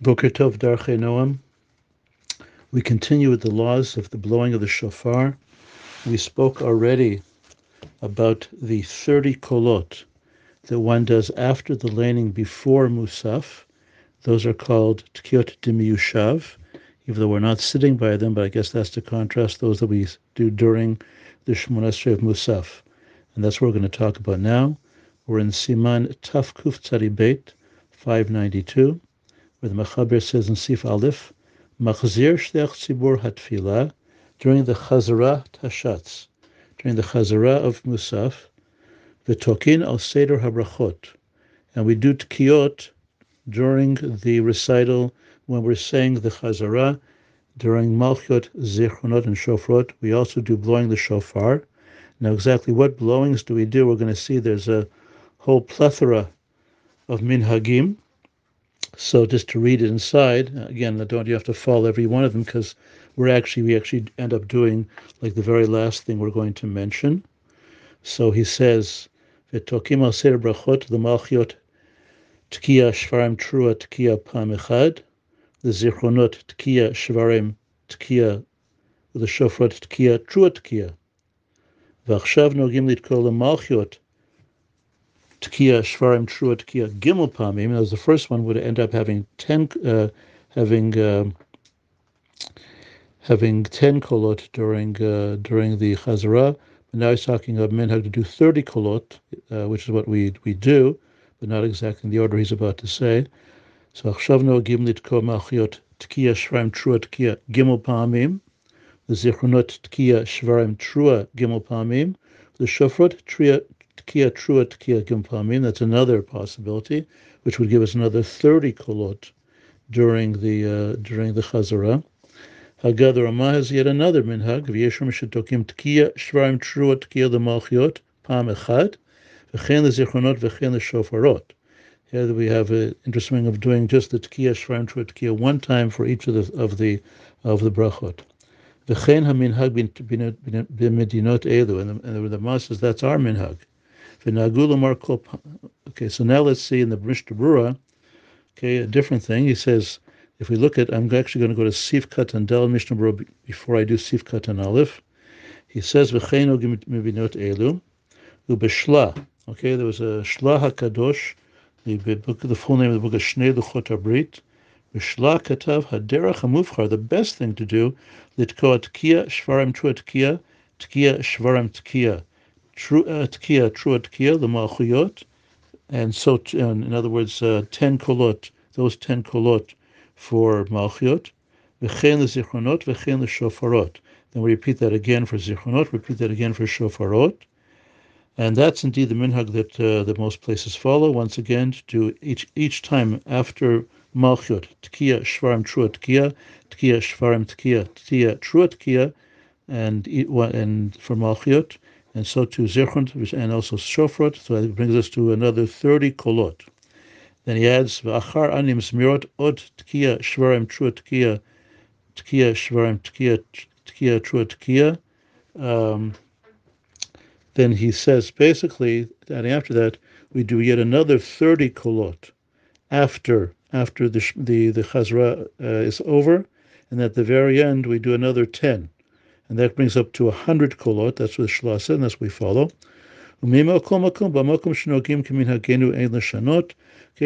Boker Tov Darche Noam. We continue with the laws of the blowing of the shofar. We spoke already about the 30 kolot that one does after the laning before Musaf. Those are called Tkiot Dimiyushav, even though we're not sitting by them, but I guess that's to contrast those that we do during the Shmonesrei of Musaf. And that's what we're going to talk about now. We're in Siman Taf Kuf Tzadi Beit, 592 where the Mechaber says in Sif Aleph, Machzir Shlech Tzibur Hatfila, during the Chazara Tashatz, during the Chazara of Musaf, V'tokin al Seder HaBrachot, and we do Tkiyot during the recital when we're saying the Chazara, during Malchut, Zichronot, and Shofrot, we also do blowing the shofar. Now, exactly what blowings do we do? We're going to see there's a whole plethora of minhagim so just to read it inside, again, don't you have to follow every one of them because we're actually we actually end up doing like the very last thing we're going to mention. So he says, "V'tokim al seder brachot the malchiot tkiya shvarim trua tkiya pam echad, the zichronot tkiya shvarim tkiya, the shofrot tkiya trua tkiya. ועכשיו נוהגים לתקול למלכיות Tkiya Shvarim Trua Tkiya Gimel Pamim, as the first one would end up having ten, uh, having uh, having ten kolot during uh, during the Chazara. But now he's talking of minhag to do thirty kolot, uh, which is what we we do, but not exactly in the order he's about to say. So Achshavno Gim Litko Malchiot Tkiya Shvarim Trua Tkiya Gimel Pamim, the Zichronot Tkiya Shvarim Trua Gimel Pamim, the Shofrot Tkiya Tkiya Trua Tkiya Gimpamim. That's another possibility, which would give us another 30 kolot during the uh, during the Chazara. Hagad Ramah has yet another minhag. V'yeshum shetokim Tkiya Shvarim Trua Tkiya the Malchiot Pam Echad V'chen the Zichronot V'chen the Shofarot. Here we have an interesting of doing just the Tkiya Shvarim Trua Tkiya one time for each of the of the of the brachot. V'chen ha-minhag b'medinot elu, and the, and the Rama says that's our minhag. Okay, so now let's see in the Mishnah okay, a different thing. He says, if we look at, I'm actually going to go to Sifkat and Del Mishnah before I do Sifkat and Aleph. He says, V'cheinu mibinot elu, u'beshla. Okay, there was a Shla HaKadosh, the book, the full name of the book is Shnei Luchot HaBrit. V'shla katav haderach hamufchar, the best thing to do, litkoa tkiya shvarim trua tkiya, tkiya shvarim tkiya tkiya, true tkiya, the malchuyot, and so in other words, uh, ten kolot, those ten kolot for malchuyot, v'chein zichronot, v'chein shofarot. Then we repeat that again for zichronot, repeat that again for shofarot. And that's indeed the minhag that uh, most places follow. Once again, to do each each time after malchut, tkiya shvarim trua tkiya, tkiya shvarim tkiya, tkiya trua tkiya, and and for malchut, and so to Zirchon and also Shofrot. So that brings us to another 30 kolot. Then he adds, V'achar anim smirot od tkiya shvarim trua tkiya, tkiya shvarim tkiya, tkiya trua tkiya. Um, then he says basically that after that we do yet another 30 kolot after after the the the chazra uh, is over, and at the very end we do another 10 and that brings up to 100 kolot. That's what Shla and that's we follow. Okay,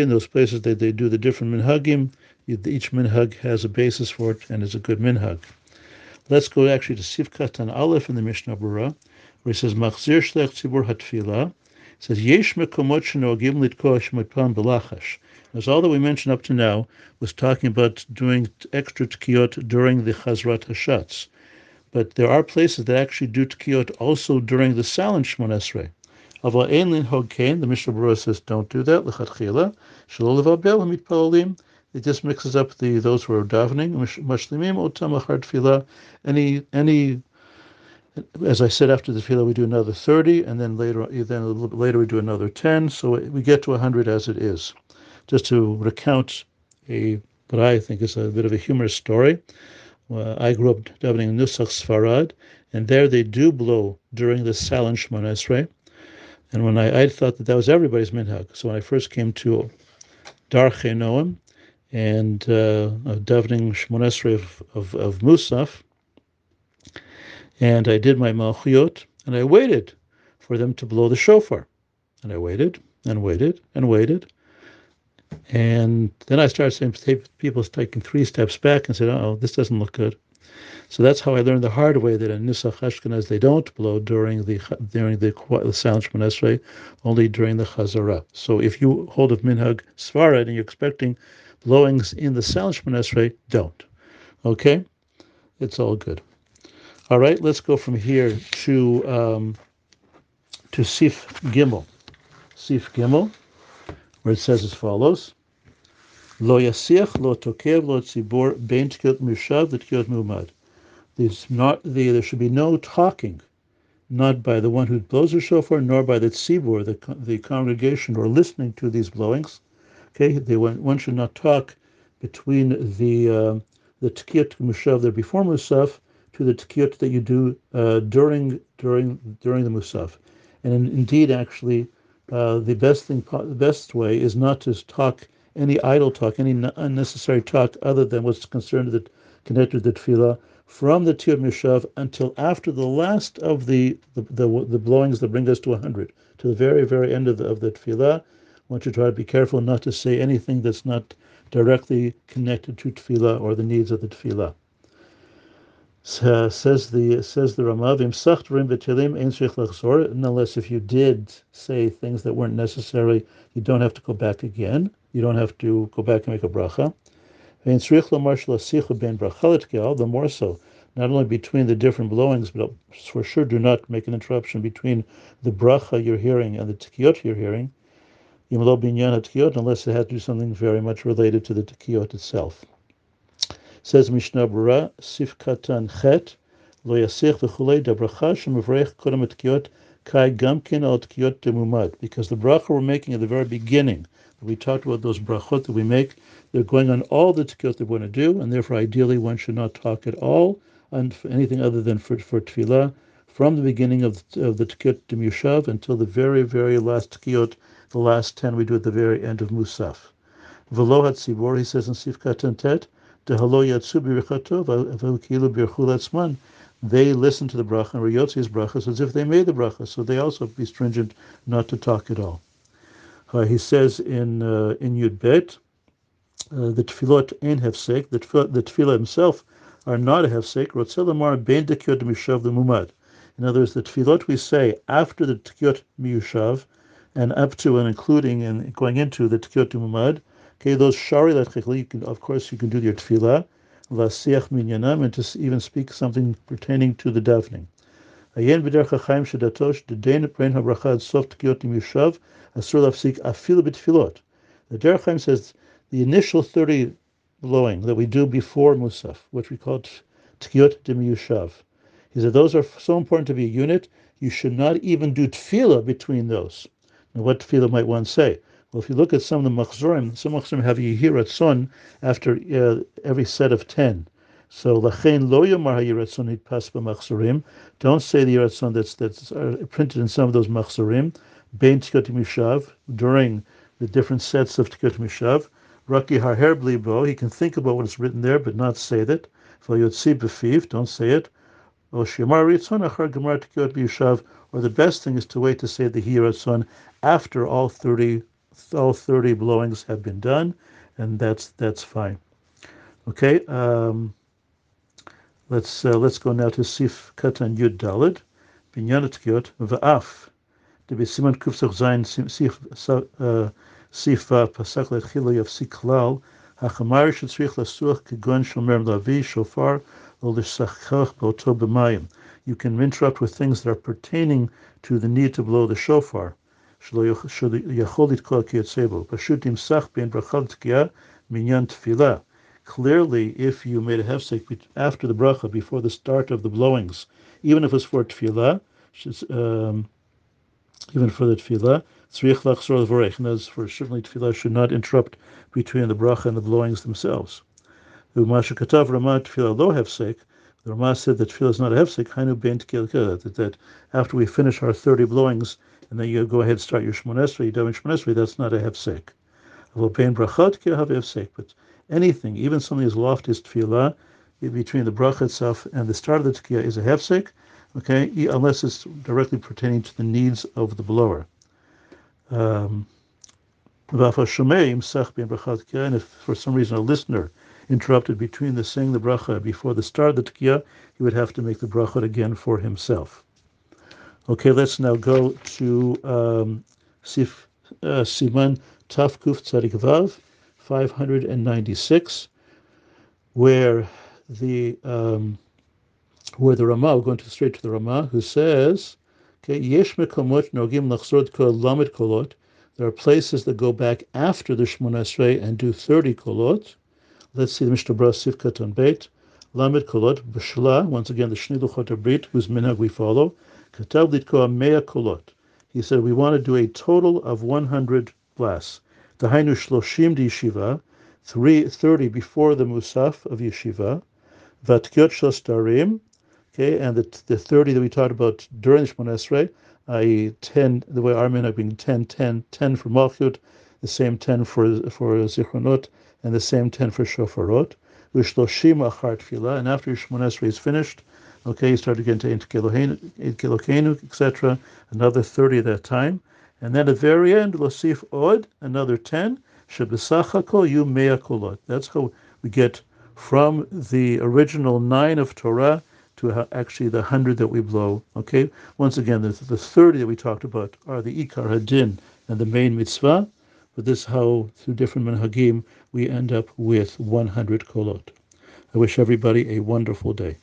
in those places that they do the different minhagim, each minhag has a basis for it and is a good minhag. Let's go actually to Sivkat Aleph in the Mishnah Berurah, where it says, Machzir shlech tzibur hatfila. It says, Yesh mekomot shenogim litkoa shemotpam belachash. As all that we mentioned up to now was talking about doing extra tkiyot during the Chazrat Hashatz. But there are places that actually do tkiyot also during the silent Shmon Esrei. Aval ein lin hogkein, the Mishnah Berurah says, don't do that, lechatchila, shelo levabel mitpalalim. It just mixes up the those who are davening, mashlimim otam achar tefillah, any, any, as I said, after the tefillah we do another 30, and then later, then a little bit later we do another 10, so we get to 100 as it is. Just to recount a, what I think is a bit of a humorous story. Uh, I grew up davening in Nusach Sfarad, and there they do blow during the silent Shemona Esrei. And when I, I thought that that was everybody's minhag. So when I first came to Darche Noam, and uh, davening Shmonesrei of, of, of Musaf. And I did my Malchiot, and I waited for them to blow the shofar. And I waited and waited and waited. And then I started seeing people taking three steps back and said, oh, this doesn't look good. So that's how I learned the hard way that in Nusach Ashkenaz they don't blow during the during the, the silent Shmonesrei, only during the Chazara. So if you hold of Minhag Sfarad and you're expecting blowings in the silent Shmonesrei, don't. Okay, it's all good. All right, let's go from here to um, to Sif Gimel. Sif Gimel, where it says as follows. Lo yasiach lo tokev lo tzibor bein tkiyot mishav v'tkiyot mumad. There's not the, there should be no talking, not by the one who blows the shofar, nor by the tzibur, the, the congregation, or listening to these blowings. Okay, they, one should not talk between the uh, the tkiyot musaf there before musaf to the tkiyot that you do uh, during during during the musaf. And indeed, actually, uh, the best thing, the best way is not to talk any idle talk, any unnecessary talk other than what's concerned that connected to the tefillah from the Tiyot Mishav until after the last of the, the, the, the, blowings that bring us to 100, to the very, very end of the, of the tefillah. I want you to try to be careful not to say anything that's not directly connected to tefillah or the needs of the tefillah. Says the says the Ramav, unless if you did say things that weren't necessary, you don't have to go back again. You don't have to go back and make a bracha. The more so, not only between the different blowings, but for sure do not make an interruption between the bracha you're hearing and the tikiyot you're hearing, unless it has to do something very much related to the tikiyot itself. Says Mishnah Berurah, Sif Katan Chet, Lo Yasich v'chulei da bracha shemavrech kodem tikiyot kai gamkin al demumad. Because the bracha we're making at the very beginning, we talked about those brachot that we make, they're going on all the tikiyot they want to do, and therefore ideally one should not talk at all on anything other than for, for tefillah from the beginning of, of the tikiyot Demushav until the very, very last tikiyot, the last 10 we do at the very end of Musaf. Velo Hatzibor, he says in Sifkat and They listen to the bracha and Riyotzi's brachas as if they made the bracha, so they also be stringent not to talk at all. Uh, he says in uh, in Yud Bet, uh, the tefillot ain't hefsek. The tefillah, the tefillah himself are not a hefsek. Rotzelamar ben dekiyot mishav the mumad. In other words, the tefillot we say after the tekiyot miyushav, and up to and including and going into the tekiyot mumad. Okay, those shari of course you can do your tefillah, vasiach minyanam, and to even speak something pertaining to the davening. Ayen b'der chachaim shedatosh dedain brain habracha sof tekiyot miyushav asur lafsik afil b'tefillot. The Derech Chaim says the initial 30 blowing that we do before Musaf, which we call Tkiyot Demiyushav. He said those are so important to be a unit, you should not even do tefillah between those. Now, what tefillah might one say? Well, if you look at some of the machzorim, some machzorim have Yehiratzon after uh, every set of 10. So lachein lo yomar hayiratzon pas b'machzorim. Don't say the yiratzon that's that's uh, printed in some of those machzorim. Bein tkiyot mishav during the different sets of tkiyot mishav. Raki harher blibo, he can think about what is written there, but not say that. V'yotzi b'fiv, don't say it. Or the best thing is to wait to say the Hiratzon after all 30, all 30 blowings have been done, and that's that's fine. Okay, um, let's uh, let's go now to Sif Katan Yud Dalet, Binyanet Kiot Va'af, to be Siman Kufsach Zayin Sif uh, Sif Pasach Letchila Yav Siklal Hachamar Shetzrich Lasuach Kegon Shomer Lavi Shofar Olishsachach Boto B'Mayim. You can interrupt with things that are pertaining to the need to blow the shofar. שלא יכול לתקוע כיוצא פשוט תמסך בין ברכה לתקיעה מעניין תפילה. Clearly, if you made a hefsek after the bracha, before the start of the blowings, even if it's for tefillah, um, even for the tefillah, tzrich lachzor l'vorech. And as for certainly tefillah should not interrupt between the bracha and the blowings themselves. Umasha katav Ramah tefillah lo hefsek. the Ramah said that tefillah is not a hefsek. Hainu ben that, that after we finish our 30 blowings, and then you go ahead and start your shmonesri, you do shmonesri, that's not a hefsek. But anything, even something as lofty as tefillah, between the bracha itself and the start of the tekiah is a hefsek, okay, unless it's directly pertaining to the needs of the blower. Um, and if for some reason a listener interrupted between the saying the bracha before the start of the tekiah, he would have to make the bracha again for himself. Okay, let's now go to um, Sif, uh, Siman Tafkuf Tzadik Vav, 596, where the um, where the Rama, we're going to straight to the Rama, who says, okay, Yesh mekomot nogim lachzor kol kolot. There are places that go back after the Shemona Esrei and do 30 kolot. Let's see the Mishnah Bra Sivkat on Beit. Lamed kolot, b'shla, once again the Shnei Luchot Brit, whose minhag we follow. Katav litkoa mea kolot. He said, we want to do a total of 100 blasts. The Hainu Shloshim di Yeshiva, 30 before the Musaf of Yeshiva, Vatkiot Shlostarim, okay, and the, the 30 that we talked about during the Shemon Esrei, i.e. 10, the way our have been 10, 10, 10 for Malchut, the same 10 for, for Zichronot, and the same 10 for Shofarot, Tfilah, and after Shemon is finished, Okay, you start to get into Kilokenu, etc. Another 30 at that time. And then at the very end, Losif Od, another 10. Shebesachako you mea kolot. That's how we get from the original nine of Torah to actually the hundred that we blow. Okay, once again, the, the 30 that we talked about are the Ikar Hadin and the main mitzvah. But this is how, through different manhagim, we end up with 100 kolot. I wish everybody a wonderful day.